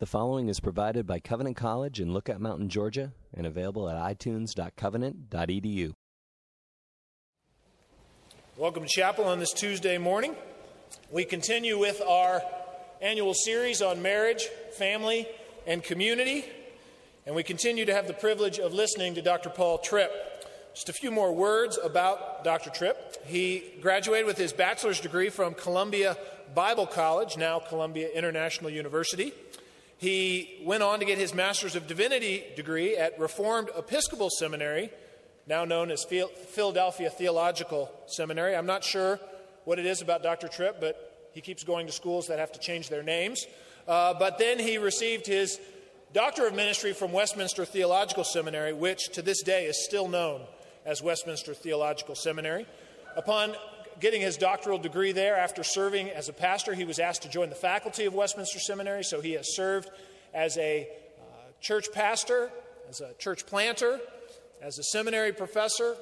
The following is provided by Covenant College in Lookout Mountain, Georgia, and available at itunes.covenant.edu. Welcome to chapel on this Tuesday morning. We continue with our annual series on marriage, family, and community, and we continue to have the privilege of listening to Dr. Paul Tripp. Just a few more words about Dr. Tripp. He graduated with his bachelor's degree from Columbia Bible College, now Columbia International University. He went on to get his Master's of Divinity degree at Reformed Episcopal Seminary, now known as Philadelphia Theological Seminary. I'm not sure what it is about Dr. Tripp, but he keeps going to schools that have to change their names. Uh, but then he received his Doctor of Ministry from Westminster Theological Seminary, which to this day is still known as Westminster Theological Seminary. Upon getting his doctoral degree there, after serving as a pastor, he was asked to join the faculty of Westminster Seminary. So he has served as a uh, church pastor, as a church planter, as a seminary professor,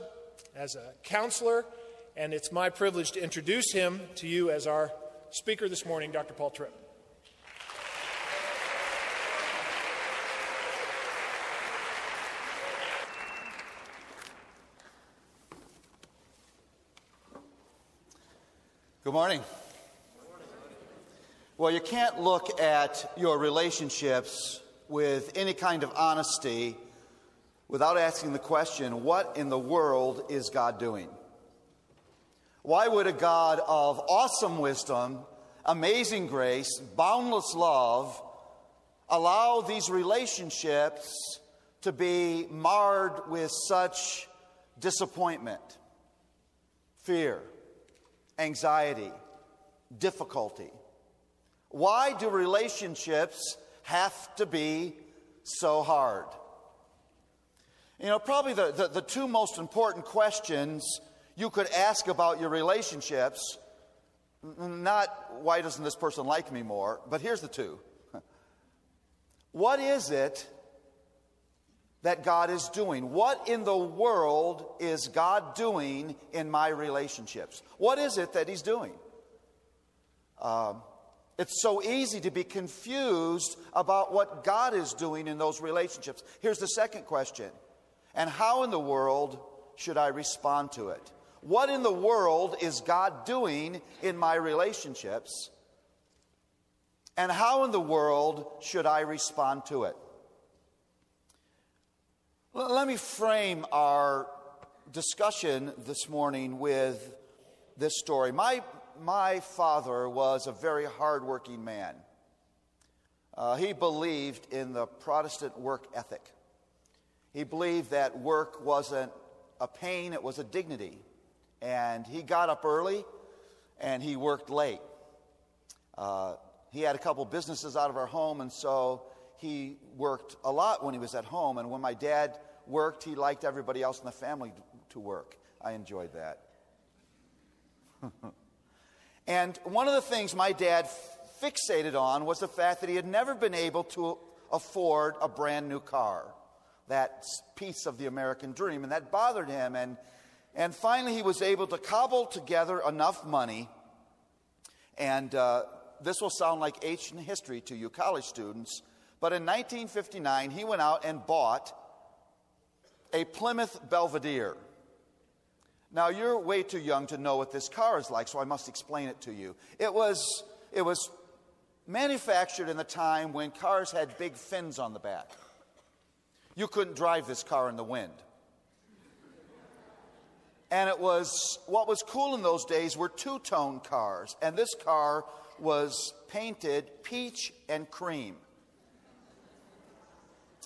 as a counselor, and it's my privilege to introduce him to you as our speaker this morning, Dr. Paul Tripp. Good morning. Well, you can't look at your relationships with any kind of honesty without asking the question what in the world is God doing? Why would a God of awesome wisdom, amazing grace, boundless love allow these relationships to be marred with such disappointment, fear? Anxiety, difficulty. Why do relationships have to be so hard? You know, probably the, the, the, two most important questions you could ask about your relationships, not why doesn't this person like me more, but here's the two. What is it that God is doing. What in the world is God doing in my relationships? What is it that He's doing? Um, it's so easy to be confused about what God is doing in those relationships. Here's the second question And how in the world should I respond to it? What in the world is God doing in my relationships? And how in the world should I respond to it? Let me frame our discussion this morning with this story. My, my father was a very hardworking man. Uh, he believed in the Protestant work ethic. He believed that work wasn't a pain, it was a dignity. And he got up early and he worked late. Uh, he had a couple businesses out of our home, and so he worked a lot when he was at home. And when my dad worked, he liked everybody else in the family to work. I enjoyed that. and one of the things my dad fixated on was the fact that he had never been able to afford a brand new car, that piece of the American dream, and that bothered him. And, and finally, he was able to cobble together enough money. And uh, this will sound like ancient history to you college students, but in 1959, he went out and bought a Plymouth Belvedere. Now, you're way too young to know what this car is like, so I must explain it to you. It was, it was manufactured in the time when cars had big fins on the back. You couldn't drive this car in the wind. And it was what was cool in those days were two tone cars, and this car was painted peach and cream.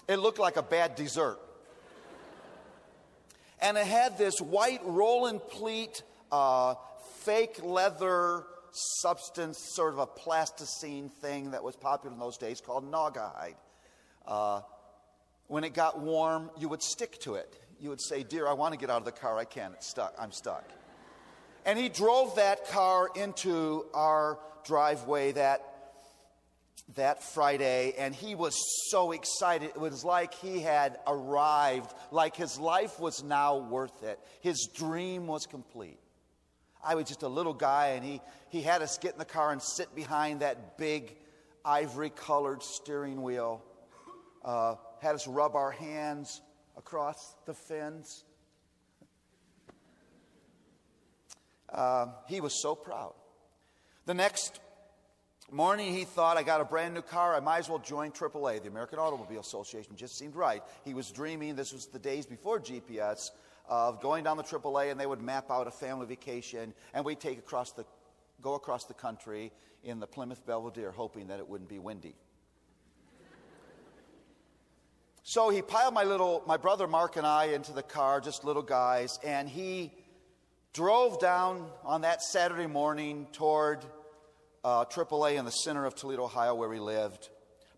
It looked like a bad dessert and it had this white roll and pleat, uh, fake leather substance, sort of a plasticine thing that was popular in those days called Naugahyde. Uh, when it got warm, you would stick to it. You would say, Dear, I want to get out of the car. I can't. It's stuck. I'm stuck. And he drove that car into our driveway that that Friday, and he was so excited. It was like he had arrived, like his life was now worth it. His dream was complete. I was just a little guy, and he, he had us get in the car and sit behind that big ivory colored steering wheel, uh, had us rub our hands across the fins. Uh, he was so proud. The next morning, he thought, I got a brand new car. I might as well join AAA, the American Automobile Association. Just seemed right. He was dreaming, this was the days before GPS, of going down the AAA, and they would map out a family vacation, and we'd take across the, go across the country in the Plymouth Belvedere, hoping that it wouldn't be windy. So he piled my little, my brother Mark and I into the car, just little guys, and he drove down on that Saturday morning toward uh, AAA in the center of Toledo, Ohio, where he lived.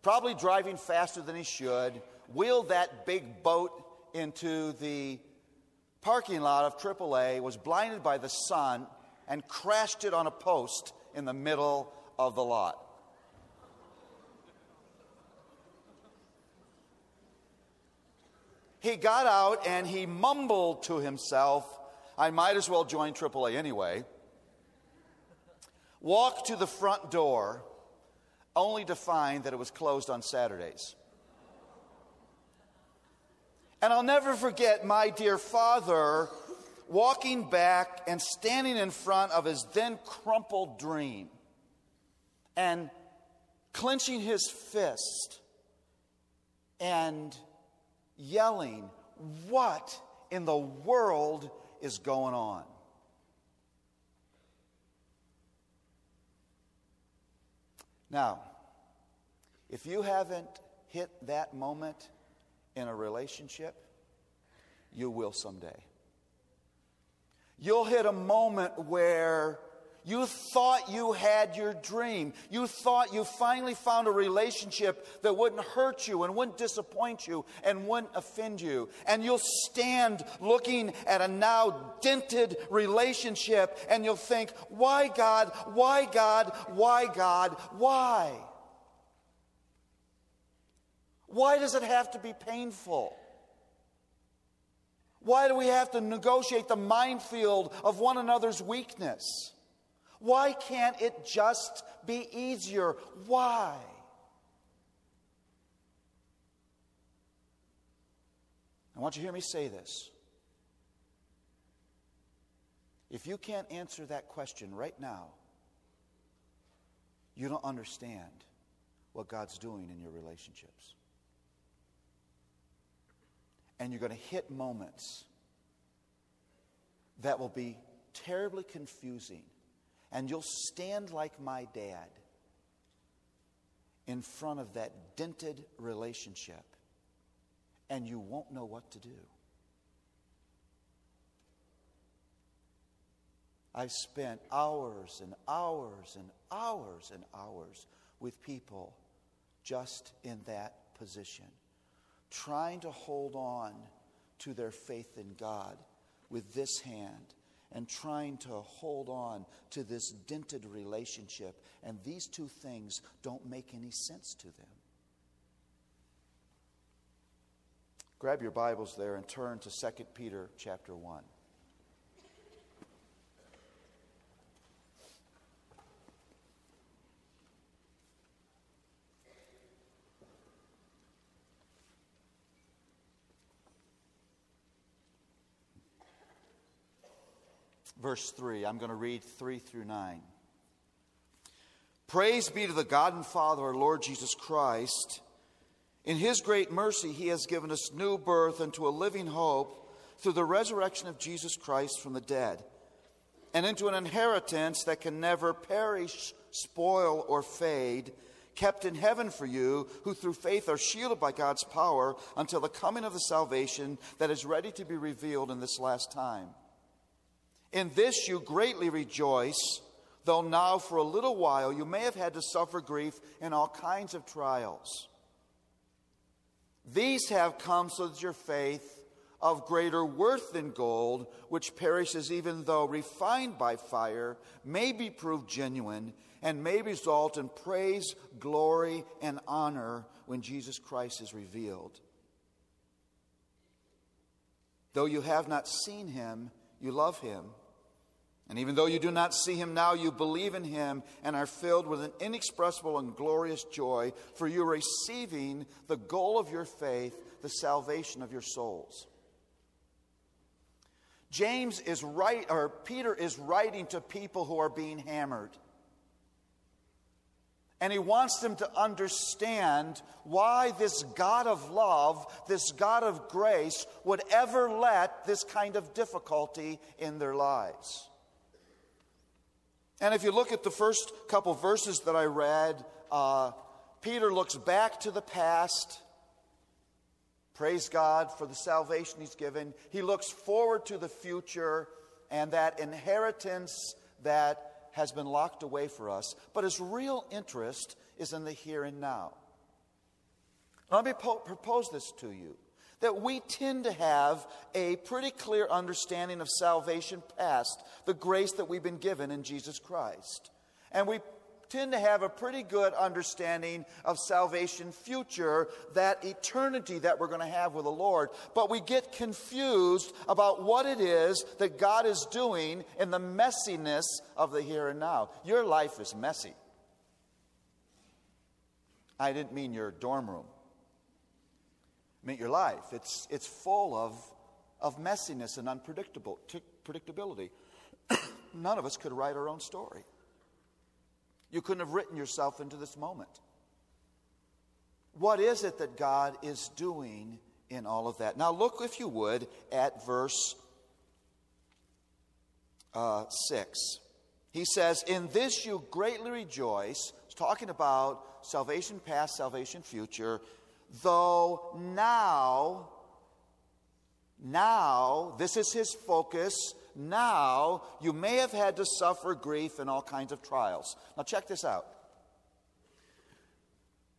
Probably driving faster than he should, wheeled that big boat into the parking lot of AAA, was blinded by the sun, and crashed it on a post in the middle of the lot. He got out and he mumbled to himself, I might as well join AAA anyway. Walked to the front door, only to find that it was closed on Saturdays. And I'll never forget my dear father walking back and standing in front of his then crumpled dream and clenching his fist and yelling, What in the world is going on? Now, if you haven't hit that moment in a relationship, you will someday. You'll hit a moment where you thought you had your dream. You thought you finally found a relationship that wouldn't hurt you and wouldn't disappoint you and wouldn't offend you. And you'll stand looking at a now dented relationship and you'll think, why God? Why God? Why God? Why? Why does it have to be painful? Why do we have to negotiate the minefield of one another's weakness? Why can't it just be easier? Why? I want you to hear me say this. If you can't answer that question right now, you don't understand what God's doing in your relationships. And you're going to hit moments that will be terribly confusing and you'll stand like my dad in front of that dented relationship, and you won't know what to do. I've spent hours and hours and hours and hours with people just in that position, trying to hold on to their faith in God with this hand and trying to hold on to this dented relationship. And these two things don't make any sense to them. Grab your Bibles there and turn to 2 Peter chapter 1. Verse 3. I'm going to read 3 through 9. Praise be to the God and Father, our Lord Jesus Christ. In his great mercy, he has given us new birth into a living hope through the resurrection of Jesus Christ from the dead, and into an inheritance that can never perish, spoil, or fade, kept in heaven for you, who through faith are shielded by God's power until the coming of the salvation that is ready to be revealed in this last time. In this you greatly rejoice, though now for a little while you may have had to suffer grief in all kinds of trials. These have come so that your faith, of greater worth than gold, which perishes even though refined by fire, may be proved genuine and may result in praise, glory, and honor when Jesus Christ is revealed. Though you have not seen him, you love him. And even though you do not see him now, you believe in him and are filled with an inexpressible and glorious joy, for you are receiving the goal of your faith, the salvation of your souls. James is right, or Peter is writing to people who are being hammered. And he wants them to understand why this God of love, this God of grace, would ever let this kind of difficulty in their lives. And if you look at the first couple verses that I read, uh, Peter looks back to the past. Praise God for the salvation he's given. He looks forward to the future and that inheritance that has been locked away for us, but his real interest is in the here and now. Let me po- propose this to you that we tend to have a pretty clear understanding of salvation past, the grace that we've been given in Jesus Christ. And we tend to have a pretty good understanding of salvation future, that eternity that we're going to have with the Lord. But we get confused about what it is that God is doing in the messiness of the here and now. Your life is messy. I didn't mean your dorm room. Your life. It's, it's full of, of messiness and unpredictable predictability. None of us could write our own story. You couldn't have written yourself into this moment. What is it that God is doing in all of that? Now, look, if you would, at verse uh, 6. He says, In this you greatly rejoice. He's talking about salvation past, salvation future. Though now, now, this is his focus now you may have had to suffer grief and all kinds of trials. Now, check this out.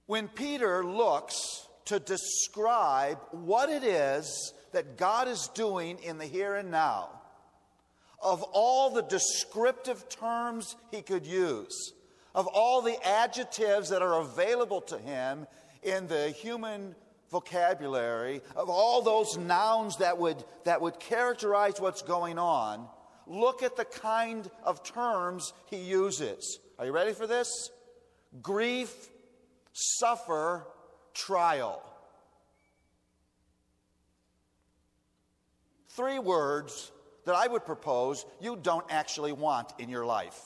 When Peter looks to describe what it is that God is doing in the here and now, of all the descriptive terms he could use, of all the adjectives that are available to him in the human vocabulary, of all those nouns that would, that would characterize what's going on, look at the kind of terms he uses. Are you ready for this? Grief, suffer, trial. Three words that I would propose you don't actually want in your life.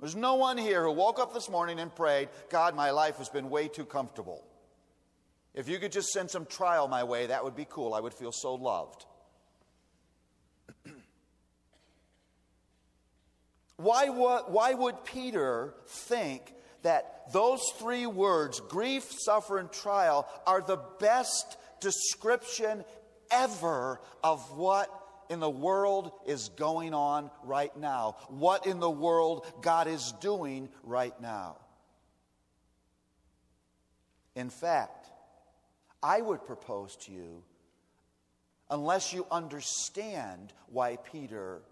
There's no one here who woke up this morning and prayed, God, my life has been way too comfortable. If you could just send some trial my way, that would be cool. I would feel so loved. why, would, why would Peter think that those three words, grief, suffer, and trial, are the best description ever of what in the world is going on right now? What in the world God is doing right now? In fact, I would propose to you, unless you understand why Peter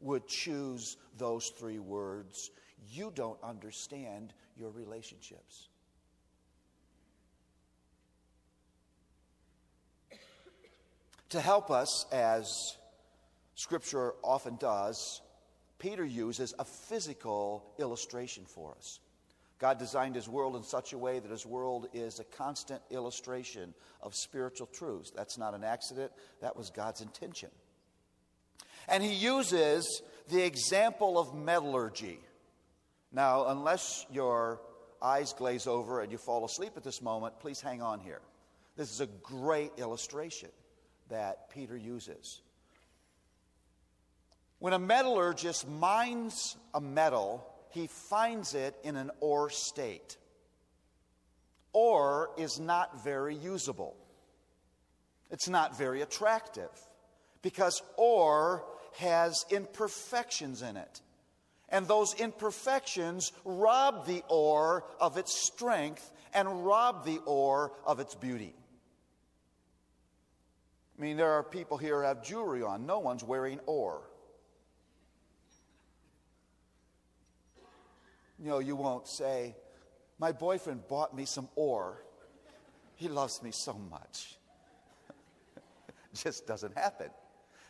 would choose those three words, you don't understand your relationships. To help us, as Scripture often does, Peter uses a physical illustration for us. God designed his world in such a way that his world is a constant illustration of spiritual truths. That's not an accident, that was God's intention. And he uses the example of metallurgy. Now, unless your eyes glaze over and you fall asleep at this moment, please hang on here. This is a great illustration that Peter uses. When a metallurgist mines a metal, he finds it in an ore state. Ore is not very usable. It's not very attractive because ore has imperfections in it. And those imperfections rob the ore of its strength and rob the ore of its beauty. I mean, there are people here who have jewelry on. No one's wearing ore. You know, you won't say, My boyfriend bought me some ore. He loves me so much. Just doesn't happen.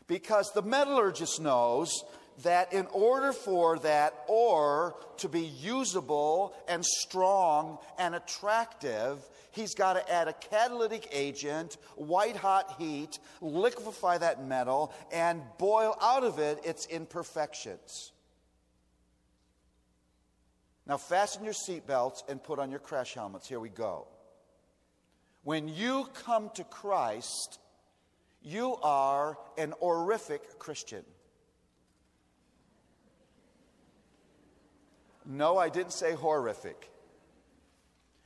Because the metallurgist knows that in order for that ore to be usable and strong and attractive, he's got to add a catalytic agent, white hot heat, liquefy that metal, and boil out of it its imperfections. Now, fasten your seatbelts and put on your crash helmets. Here we go. When you come to Christ, you are an horrific Christian. No, I didn't say horrific.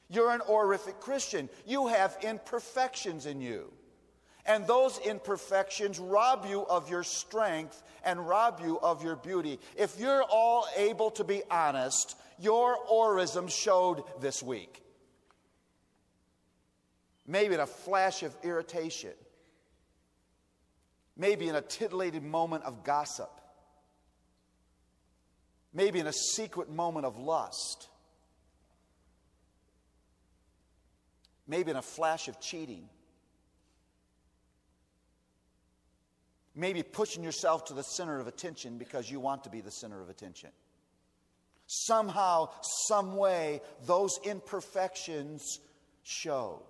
You're an horrific Christian. You have imperfections in you. And those imperfections rob you of your strength and rob you of your beauty. If you're all able to be honest, your orism showed this week. Maybe in a flash of irritation, maybe in a titillated moment of gossip, maybe in a secret moment of lust, maybe in a flash of cheating. Maybe pushing yourself to the center of attention because you want to be the center of attention. Somehow, some way, those imperfections showed.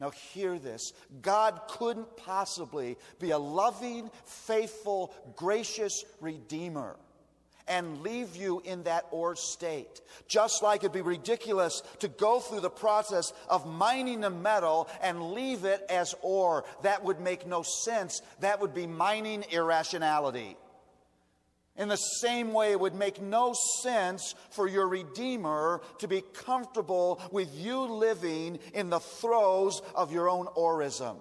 Now, hear this God couldn't possibly be a loving, faithful, gracious Redeemer and leave you in that ore state. Just like it'd be ridiculous to go through the process of mining a metal and leave it as ore. That would make no sense. That would be mining irrationality. In the same way, it would make no sense for your Redeemer to be comfortable with you living in the throes of your own orism.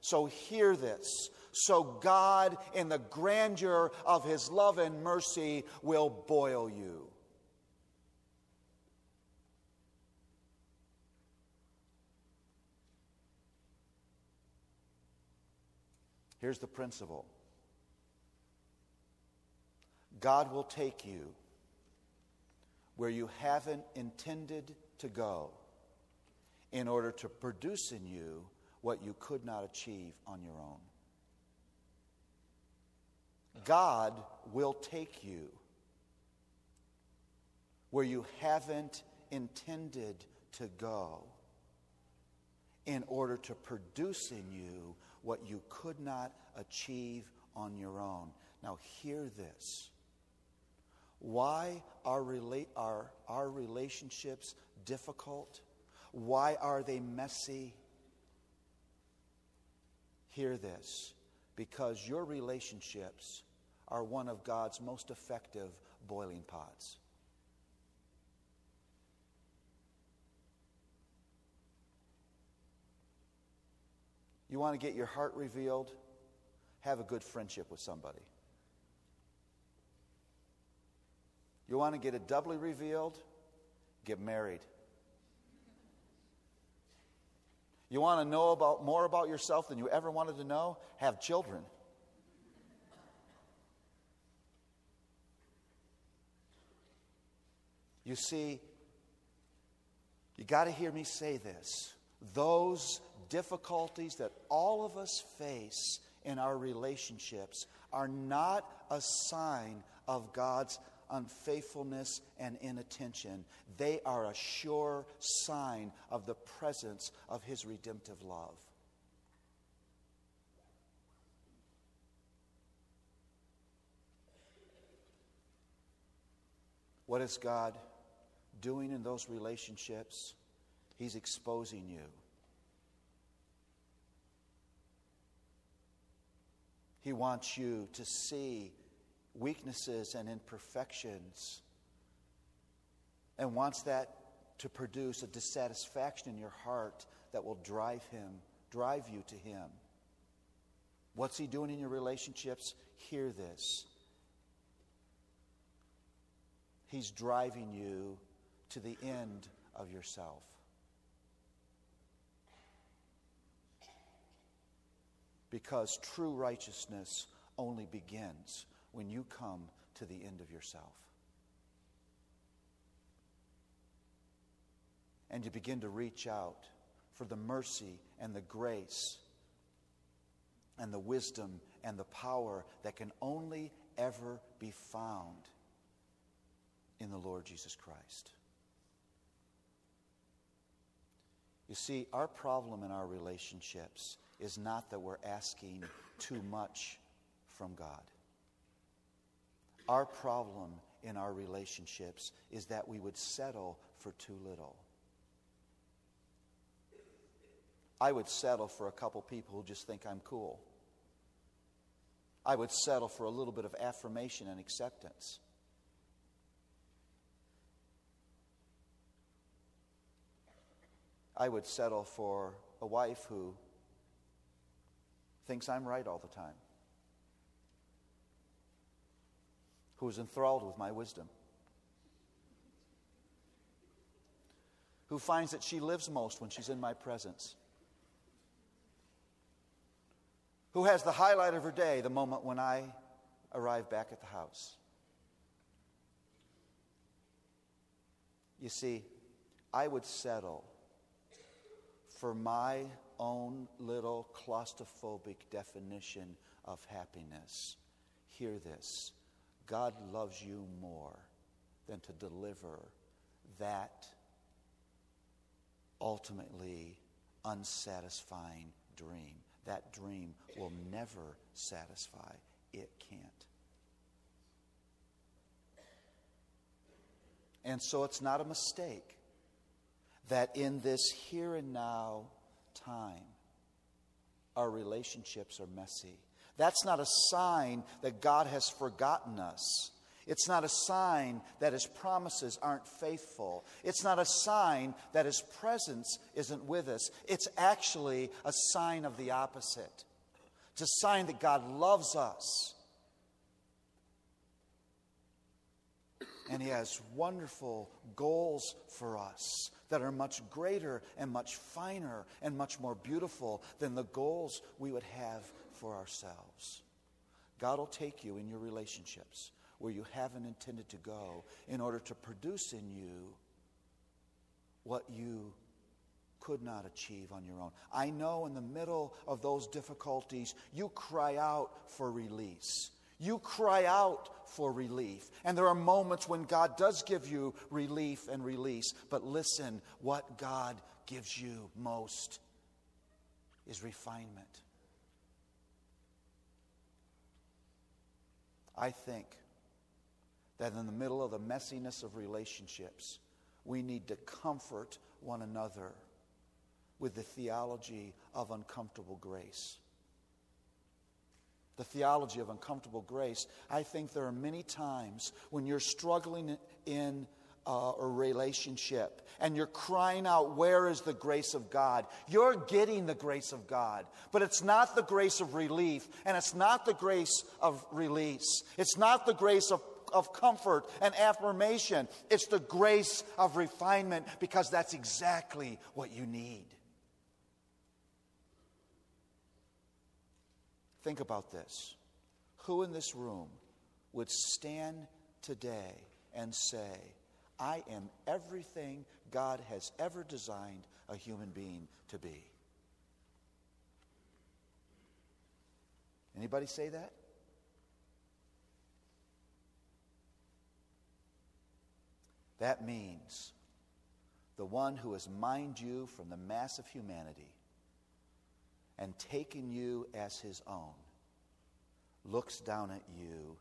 So, hear this. So, God, in the grandeur of His love and mercy, will boil you. Here's the principle God will take you where you haven't intended to go in order to produce in you what you could not achieve on your own. God will take you where you haven't intended to go in order to produce in you what you could not achieve on your own. Now, hear this. Why are, rela- are our relationships difficult? Why are they messy? Hear this because your relationships are one of God's most effective boiling pots. You want to get your heart revealed? Have a good friendship with somebody. You want to get it doubly revealed? Get married. You want to know about more about yourself than you ever wanted to know? Have children. You see, you got to hear me say this. Those difficulties that all of us face in our relationships are not a sign of God's unfaithfulness and inattention. They are a sure sign of the presence of His redemptive love. What is God doing in those relationships? He's exposing you. He wants you to see weaknesses and imperfections and wants that to produce a dissatisfaction in your heart that will drive him, drive you to him. What's he doing in your relationships? Hear this. He's driving you to the end of yourself. Because true righteousness only begins when you come to the end of yourself. And you begin to reach out for the mercy and the grace and the wisdom and the power that can only ever be found in the Lord Jesus Christ. You see, our problem in our relationships is not that we're asking too much from God. Our problem in our relationships is that we would settle for too little. I would settle for a couple people who just think I'm cool. I would settle for a little bit of affirmation and acceptance. I would settle for a wife who thinks I'm right all the time, who is enthralled with my wisdom, who finds that she lives most when she's in my presence, who has the highlight of her day the moment when I arrive back at the house. You see, I would settle for my own little claustrophobic definition of happiness. Hear this God loves you more than to deliver that ultimately unsatisfying dream. That dream will never satisfy, it can't. And so it's not a mistake that in this here and now time, our relationships are messy. That's not a sign that God has forgotten us. It's not a sign that His promises aren't faithful. It's not a sign that His presence isn't with us. It's actually a sign of the opposite. It's a sign that God loves us. And He has wonderful goals for us that are much greater and much finer and much more beautiful than the goals we would have for ourselves. God will take you in your relationships where you haven't intended to go in order to produce in you what you could not achieve on your own. I know in the middle of those difficulties, you cry out for release. You cry out for relief. And there are moments when God does give you relief and release. But listen, what God gives you most is refinement. I think that in the middle of the messiness of relationships, we need to comfort one another with the theology of uncomfortable grace the theology of uncomfortable grace, I think there are many times when you're struggling in a relationship and you're crying out, Where is the grace of God? You're getting the grace of God, but it's not the grace of relief and it's not the grace of release. It's not the grace of of comfort and affirmation. It's the grace of refinement because that's exactly what you need. Think about this. Who in this room would stand today and say, I am everything God has ever designed a human being to be? Anybody say that? That means the one who has mined you from the mass of humanity and taken you as his own, looks down at you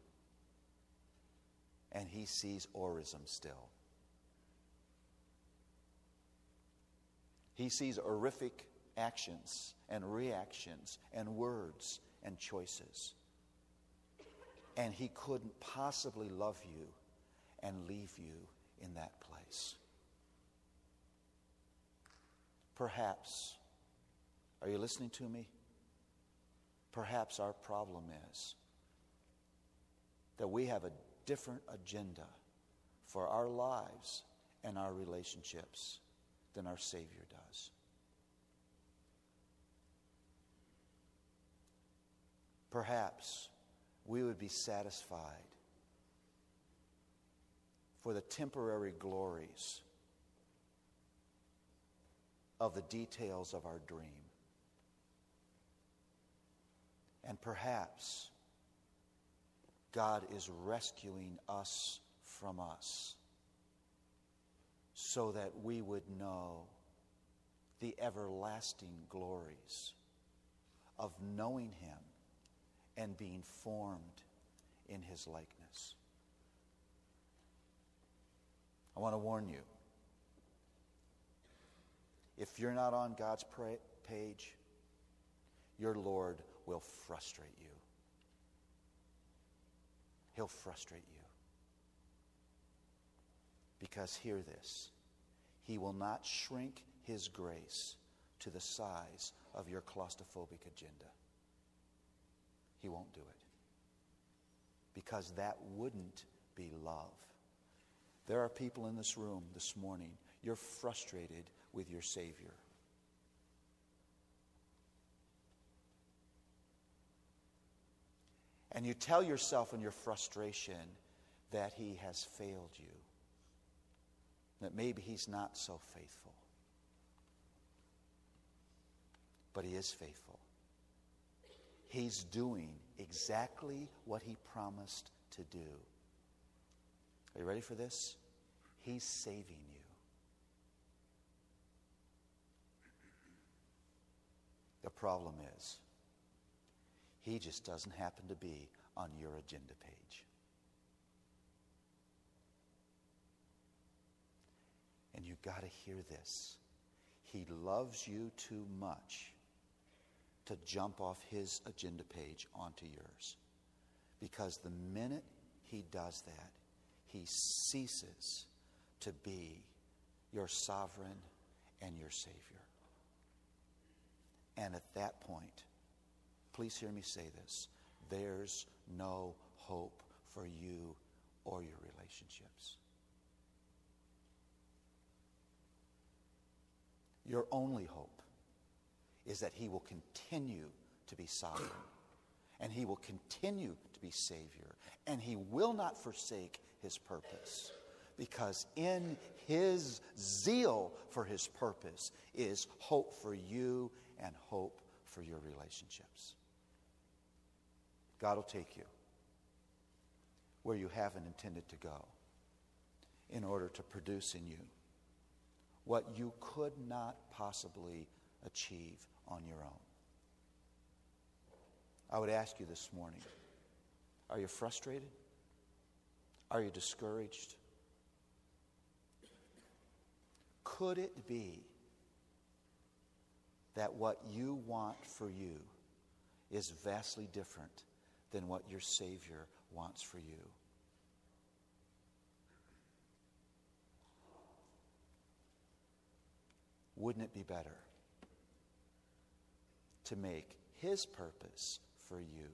and he sees orism still. He sees horrific actions and reactions and words and choices. And he couldn't possibly love you and leave you in that place. Perhaps are you listening to me? Perhaps our problem is that we have a different agenda for our lives and our relationships than our Savior does. Perhaps we would be satisfied for the temporary glories of the details of our dream. And perhaps God is rescuing us from us so that we would know the everlasting glories of knowing Him and being formed in His likeness. I want to warn you if you're not on God's page, your Lord will frustrate you. He'll frustrate you. Because hear this He will not shrink His grace to the size of your claustrophobic agenda. He won't do it. Because that wouldn't be love. There are people in this room this morning, you're frustrated with your Savior. And you tell yourself in your frustration that He has failed you, that maybe He's not so faithful. But He is faithful. He's doing exactly what He promised to do. Are you ready for this? He's saving you. The problem is, he just doesn't happen to be on your agenda page. And you've got to hear this. He loves you too much to jump off his agenda page onto yours. Because the minute he does that, he ceases to be your sovereign and your Savior. And at that point, please hear me say this there's no hope for you or your relationships. Your only hope is that He will continue to be sovereign and He will continue to be Savior and He will not forsake His purpose because in His zeal for His purpose is hope for you and hope for your relationships. God will take you where you haven't intended to go in order to produce in you what you could not possibly achieve on your own. I would ask you this morning are you frustrated? Are you discouraged? Could it be that what you want for you is vastly different than what your Savior wants for you. Wouldn't it be better to make His purpose for you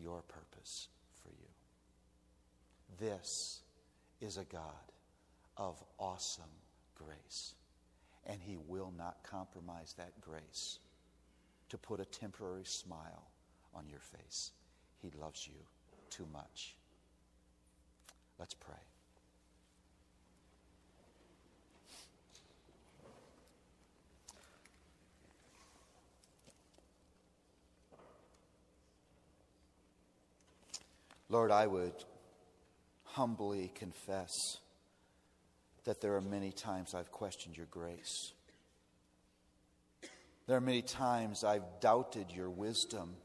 your purpose for you? This is a God of awesome grace and He will not compromise that grace to put a temporary smile on your face. He loves you too much. Let's pray. Lord, I would humbly confess that there are many times I've questioned your grace. There are many times I've doubted your wisdom.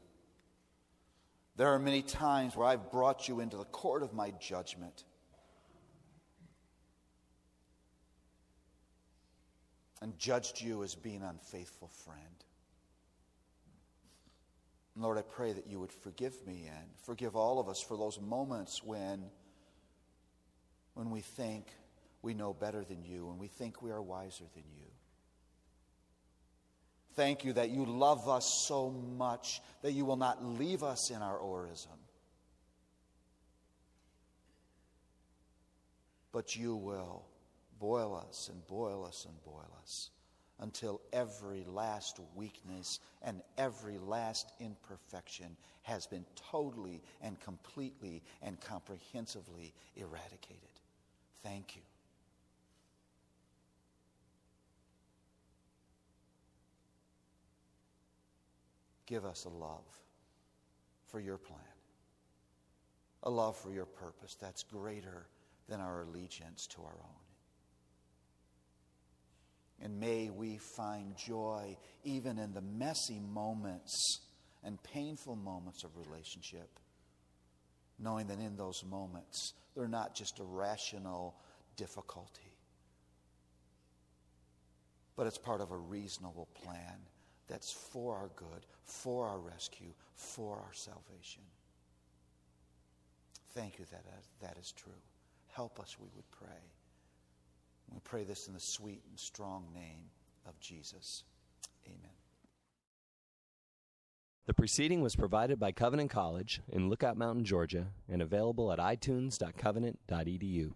There are many times where I've brought you into the court of my judgment. And judged you as being an unfaithful friend. Lord, I pray that you would forgive me and forgive all of us for those moments when, when we think, we know better than you and we think we are wiser than you. Thank you that you love us so much that you will not leave us in our orism. But you will boil us and boil us and boil us until every last weakness and every last imperfection has been totally and completely and comprehensively eradicated. Thank you. Give us a love for your plan. a love for your purpose that's greater than our allegiance to our own. And may we find joy even in the messy moments and painful moments of relationship, knowing that in those moments they're not just a rational difficulty, but it's part of a reasonable plan that's for our good, for our rescue, for our salvation. Thank you that uh, that is true. Help us, we would pray. We pray this in the sweet and strong name of Jesus. Amen. The preceding was provided by Covenant College in Lookout Mountain, Georgia, and available at itunes.covenant.edu.